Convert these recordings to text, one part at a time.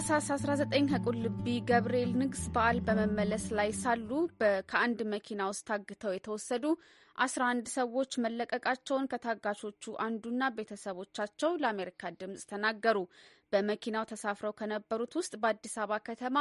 ታህሳስ 19 ከቁልቢ ገብርኤል ንግስ በዓል በመመለስ ላይ ሳሉ ከአንድ መኪና ውስጥ ታግተው የተወሰዱ 11 ሰዎች መለቀቃቸውን ከታጋቾቹ አንዱና ቤተሰቦቻቸው ለአሜሪካ ድምጽ ተናገሩ። በመኪናው ተሳፍረው ከነበሩት ውስጥ በአዲስ አበባ ከተማ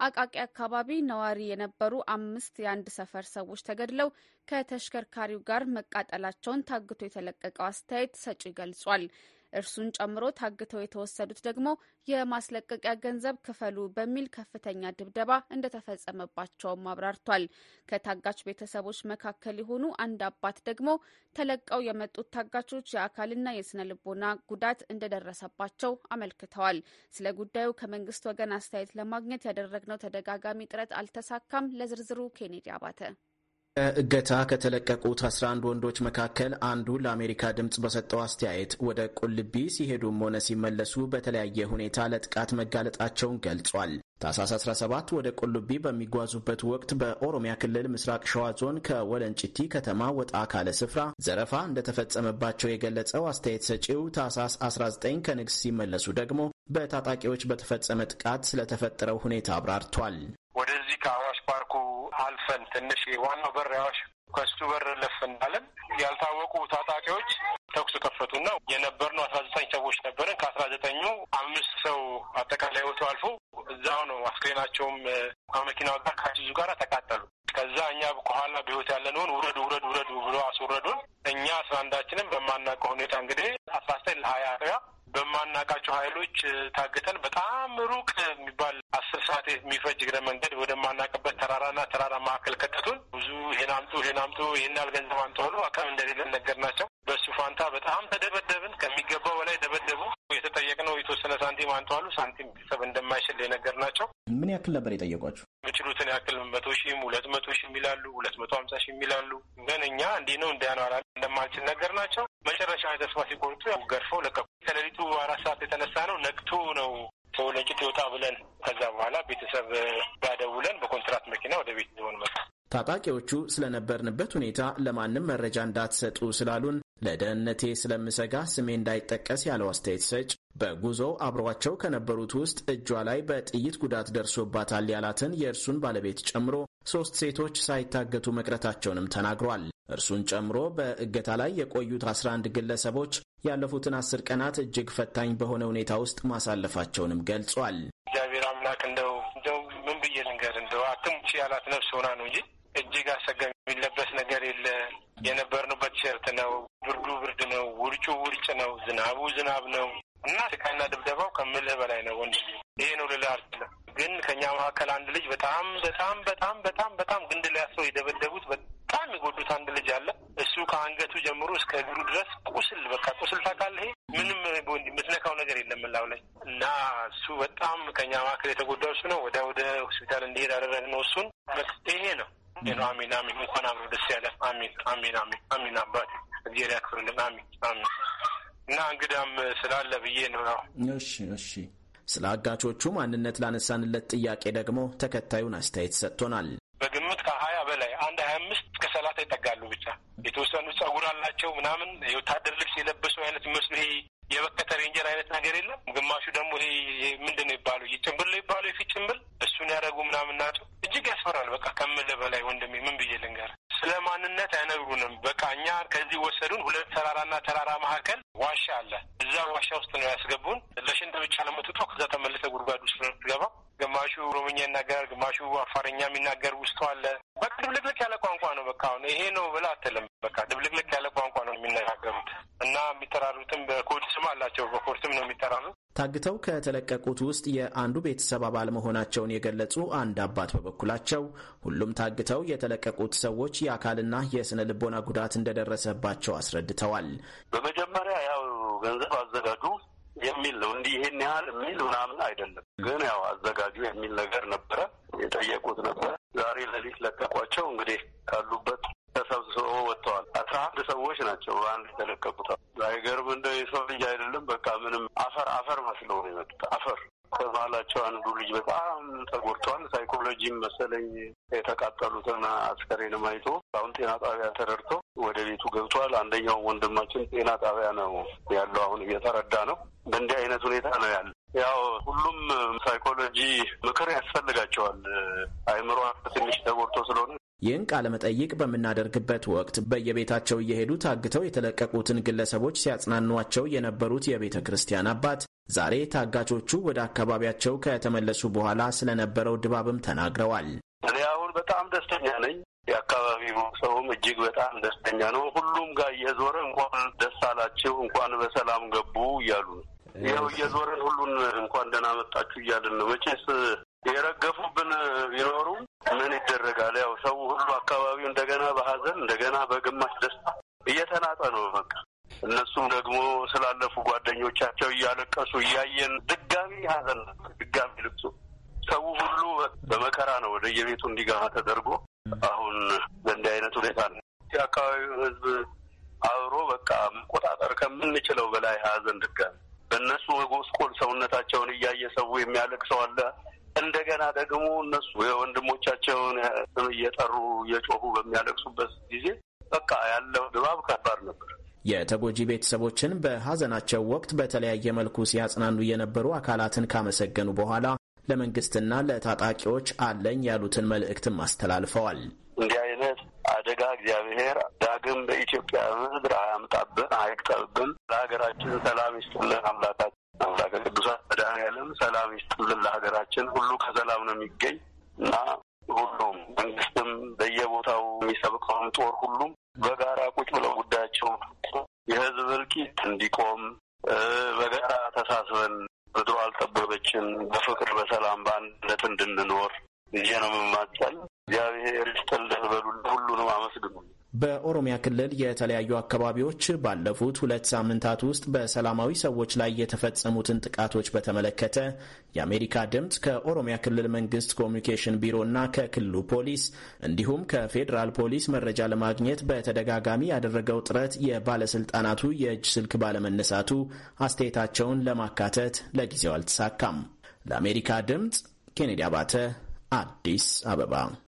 አቃቂ አካባቢ ነዋሪ የነበሩ አምስት የአንድ ሰፈር ሰዎች ተገድለው ከተሽከርካሪው ጋር መቃጠላቸውን ታግቶ የተለቀቀው አስተያየት ሰጪ ገልጿል። እርሱን ጨምሮ ታግተው የተወሰዱት ደግሞ የማስለቀቂያ ገንዘብ ክፈሉ በሚል ከፍተኛ ድብደባ እንደተፈጸመባቸውም አብራርቷል። ከታጋች ቤተሰቦች መካከል የሆኑ አንድ አባት ደግሞ ተለቀው የመጡት ታጋቾች የአካልና የስነ ልቦና ጉዳት እንደደረሰባቸው አመልክተዋል። ስለ ጉዳዩ ከመንግስት ወገን አስተያየት ለማግኘት ያደረግነው ተደጋጋሚ ጥረት አልተሳካም። ለዝርዝሩ ኬኔዲ አባተ ከእገታ ከተለቀቁት 11 ወንዶች መካከል አንዱ ለአሜሪካ ድምፅ በሰጠው አስተያየት ወደ ቁልቢ ሲሄዱም ሆነ ሲመለሱ በተለያየ ሁኔታ ለጥቃት መጋለጣቸውን ገልጿል። ታህሳስ 17 ወደ ቁልቢ በሚጓዙበት ወቅት በኦሮሚያ ክልል ምስራቅ ሸዋ ዞን ከወለንጭቲ ከተማ ወጣ ካለ ስፍራ ዘረፋ እንደተፈጸመባቸው የገለጸው አስተያየት ሰጪው ታህሳስ 19 ከንግስ ሲመለሱ ደግሞ በታጣቂዎች በተፈጸመ ጥቃት ስለተፈጠረው ሁኔታ አብራርቷል። ወደዚህ ከአዋሽ አልፈን ትንሽ ዋናው በር አዋሽ ከሱ በር ለፍ እንዳለን ያልታወቁ ታጣቂዎች ተኩስ ከፈቱና የነበርነው አስራ ዘጠኝ ሰዎች ነበርን። ከአስራ ዘጠኙ አምስት ሰው አጠቃላይ ወቶ አልፎ እዛው ነው አስክሬናቸውም ከመኪናው ጋር ከአሲዙ ጋር ተቃጠሉ። ከዛ እኛ ከኋላ በህይወት ያለነውን ውረዱ ውረዱ ውረዱ ብሎ አስወረዱን። እኛ አስራ አንዳችንም በማናውቀው ሁኔታ እንግዲህ አስራ ዘጠኝ ለሀያ ያ በማናውቃቸው ኃይሎች ታግተን በጣም ሩቅ የሚባል አስር ሰዓት የሚፈጅ እግረ መንገድ ወደማናውቅበት ተራራና ተራራ መካከል ከተቱን። ብዙ ይሄን አምጡ ይሄን አምጡ ይህን ያህል ገንዘብ አምጡ ብሎ አቅም እንደሌለን ነገር ናቸው። በእሱ ፋንታ በጣም ተደበደብን። ከሚገባው በላይ ደበደቡ። የተጠየቅነው የተወሰነ ሳንቲም አንተዋሉ ሳንቲም ቤተሰብ እንደማይችል የነገር ናቸው። ምን ያክል ነበር የጠየቋቸው? የሚችሉትን ያክል መቶ ሺህም ሁለት መቶ ሺህ የሚላሉ ሁለት መቶ ሀምሳ ሺህ የሚላሉ ግን እኛ እንዲህ ነው እንዲያ ነው እንደማልችል ነገር ናቸው። መጨረሻ ተስፋ ሲቆርጡ ያው ገርፈው ለቀቁ። ከሌሊቱ አራት ሰዓት የተነሳ ነው ነቅቶ ነው ሰው ለቂት ይወጣ ብለን ከዛ በኋላ ቤተሰብ ጋር ደውለን በኮንትራት መኪና ወደ ቤት ዞን መጣ። ታጣቂዎቹ ስለነበርንበት ሁኔታ ለማንም መረጃ እንዳትሰጡ ስላሉን ለደህንነቴ ስለምሰጋ ስሜ እንዳይጠቀስ ያለው አስተያየት ሰጭ በጉዞው አብሯቸው ከነበሩት ውስጥ እጇ ላይ በጥይት ጉዳት ደርሶባታል ያላትን የእርሱን ባለቤት ጨምሮ ሶስት ሴቶች ሳይታገቱ መቅረታቸውንም ተናግሯል። እርሱን ጨምሮ በእገታ ላይ የቆዩት 11 ግለሰቦች ያለፉትን አስር ቀናት እጅግ ፈታኝ በሆነ ሁኔታ ውስጥ ማሳለፋቸውንም ገልጿል። እግዚአብሔር አምላክ እንደው እንደው ምን ብዬ ልንገር እንደው አትሙቺ ያላት ነፍስ ሆና ነው እንጂ እጅግ አሰጋሚ የሚለበስ ነገር የለ። የነበርንበት ሸርት ነው። ብርዱ ብርድ ነው። ውርጩ ውርጭ ነው። ዝናቡ ዝናብ ነው እና ስቃይና ድብደባው ከምልህ በላይ ነው። ወንድ ይሄ ነው ልልህ አልችልም። ግን ከእኛ መካከል አንድ ልጅ በጣም በጣም በጣም በጣም በጣም ግንድ ላይ ያስረው የደበደቡት በጣም የጎዱት አንድ ልጅ አለ። እሱ ከአንገቱ ጀምሮ እስከ እግሩ ድረስ ቁስል በቃ ቁስል ታውቃለህ። ይሄ ምንም የምትነካው ነገር የለም ላው ላይ እና እሱ በጣም ከእኛ መካከል የተጎዳው እሱ ነው። ወደ ወደ ሆስፒታል እንዲሄድ አደረግነው እሱን። ይሄ ነው ነው። አሚን አሚን። እንኳን አብሮ ደስ ያለ። አሚን አሚን አሚን አሚን። አባት እግዚአብሔር ያክብርልን። አሚን አሚን። እና እንግዳም ስላለ ብዬ ነው። እሺ እሺ። ስለ አጋቾቹ ማንነት ላነሳንለት ጥያቄ ደግሞ ተከታዩን አስተያየት ሰጥቶናል። በግምት ከሀያ በላይ አንድ ሀያ አምስት እስከ ሰላሳ ይጠጋሉ። ብቻ የተወሰኑ ጸጉር አላቸው ምናምን የወታደር ልብስ የለበሱ አይነት መስሉ ይሄ የበከተ ranger አይነት ነገር የለም። ግማሹ ደግሞ ይሄ ምንድን ነው ይባሉ ጭንብል ነው ይባሉ የፊት ጭንብል እሱን ያደረጉ ምናምን ናቸው። እጅግ ያስፈራል። በቃ ከምልህ በላይ ወንድሜ ምን ብዬ ልንገር። ስለ ማንነት አይነግሩንም። በቃ እኛ ከዚህ ወሰዱን። ሁለት ተራራና ተራራ መካከል ዋሻ አለ። እዛ ዋሻ ውስጥ ነው ያስገቡን። ለሽንት ብቻ ለምትወጣው ከዛ ተመልሰ ጉድጓድ ውስጥ ነው ትገባ። ግማሹ ኦሮምኛ ይናገራል፣ ግማሹ አፋርኛ የሚናገር ውስጡ አለ። በቃ ድብልቅልቅ ያለ ቋንቋ ነው። በቃ አሁን ይሄ ነው ብላ አትልም። በቃ ድብልቅልቅ ያለ ቋንቋ ነው የሚነጋገሩት እና የሚጠራሩትም በኮድ ስም አላቸው። በኮድ ስም ነው የሚጠራሩት። ታግተው ከተለቀቁት ውስጥ የአንዱ ቤተሰብ አባል መሆናቸውን የገለጹ አንድ አባት በበኩላቸው ሁሉም ታግተው የተለቀቁት ሰዎች የአካልና የስነ ልቦና ጉዳት እንደደረሰባቸው አስረድተዋል። በመጀመሪያ ያው ገንዘብ አዘጋጁ የሚል ነው። እንዲህ ይሄን ያህል የሚል ምናምን አይደለም። ግን ያው አዘጋጁ የሚል ነገር ነበረ። የጠየቁት ነበር። ዛሬ ሌሊት ለቀቋቸው። እንግዲህ ካሉበት ተሰብስበው ወጥተዋል። አስራ አንድ ሰዎች ናቸው በአንድ የተለቀቁት። አይገርም? እንደ የሰው ልጅ አይደለም። በቃ ምንም አፈር አፈር መስለው ነው የመጡት። አፈር ከመሀላቸው አንዱ ልጅ በጣም ተጎድቷል። ሳይኮሎጂም መሰለኝ የተቃጠሉትን አስከሬንም አይቶ አሁን ጤና ጣቢያ ተረድቶ ወደ ቤቱ ገብቷል። አንደኛው ወንድማችን ጤና ጣቢያ ነው ያለው። አሁን እየተረዳ ነው። በእንዲህ አይነት ሁኔታ ነው ያለ። ያው ሁሉም ሳይኮሎጂ ምክር ያስፈልጋቸዋል። አይምሮ ትንሽ ተጎድቶ ስለሆነ ይህን ቃለ መጠይቅ በምናደርግበት ወቅት በየቤታቸው እየሄዱ ታግተው የተለቀቁትን ግለሰቦች ሲያጽናኗቸው የነበሩት የቤተ ክርስቲያን አባት ዛሬ ታጋቾቹ ወደ አካባቢያቸው ከተመለሱ በኋላ ስለነበረው ድባብም ተናግረዋል። እኔ አሁን በጣም ደስተኛ ነኝ። የአካባቢው ሰውም እጅግ በጣም ደስተኛ ነው። ሁሉም ጋር እየዞረ እንኳን ደስ አላችሁ፣ እንኳን በሰላም ገቡ እያሉ ነው። ይኸው እየዞረን ሁሉን እንኳን ደህና መጣችሁ እያልን ነው። መቼስ የረገፉብን ቢኖሩ ምን ይደረጋል? ያው ሰው ሁሉ አካባቢው እንደገና በሀዘን እንደገና በግማሽ ደስታ እየተናጠ ነው በቃ እነሱም ደግሞ ስላለፉ ጓደኞቻቸው እያለቀሱ እያየን ድጋሚ ሀዘን ድጋሚ ልቅሶ ሰው ሁሉ በመከራ ነው ወደ የቤቱ እንዲገባ ተደርጎ አሁን በእንዲህ አይነት ሁኔታ ነው የአካባቢው ሕዝብ አብሮ በቃ መቆጣጠር ከምንችለው በላይ ሀዘን ድጋሚ በእነሱ መጎስቆል ሰውነታቸውን እያየ ሰው የሚያለቅሰው አለ። እንደገና ደግሞ እነሱ የወንድሞቻቸውን ስም እየጠሩ እየጮሁ በሚያለቅሱበት ጊዜ በቃ ያለው ድባብ ከባድ ነበር። የተጎጂ ቤተሰቦችን በሐዘናቸው ወቅት በተለያየ መልኩ ሲያጽናኑ የነበሩ አካላትን ካመሰገኑ በኋላ ለመንግስትና ለታጣቂዎች አለኝ ያሉትን መልእክትም አስተላልፈዋል። እንዲህ አይነት አደጋ እግዚአብሔር ዳግም በኢትዮጵያ ምድር አያምጣብን፣ አይቅጠብብን። ለሀገራችን ሰላም ይስጥልን አምላካችን አምላከ ቅዱሳን መድኃኔዓለም ሰላም ይስጥልን ለሀገራችን። ሁሉ ከሰላም ነው የሚገኝ እና ሁሉም መንግስትም በየቦታው የሚሰብከውን ጦር ሁሉም በጋራ ቁጭ ብለው ጉዳያቸው የህዝብ እልቂት እንዲቆም በጋራ ተሳስበን ምድሮ አልጠበበችን በፍቅር በሰላም በአንድነት እንድንኖር ይዤ ነው የምማጸን። እግዚአብሔር ይስጥልን በሉ። ሁሉንም አመስግኑ። በኦሮሚያ ክልል የተለያዩ አካባቢዎች ባለፉት ሁለት ሳምንታት ውስጥ በሰላማዊ ሰዎች ላይ የተፈጸሙትን ጥቃቶች በተመለከተ የአሜሪካ ድምፅ ከኦሮሚያ ክልል መንግስት ኮሚኒኬሽን ቢሮ እና ከክልሉ ፖሊስ እንዲሁም ከፌዴራል ፖሊስ መረጃ ለማግኘት በተደጋጋሚ ያደረገው ጥረት የባለስልጣናቱ የእጅ ስልክ ባለመነሳቱ አስተያየታቸውን ለማካተት ለጊዜው አልተሳካም። ለአሜሪካ ድምፅ ኬኔዲ አባተ አዲስ አበባ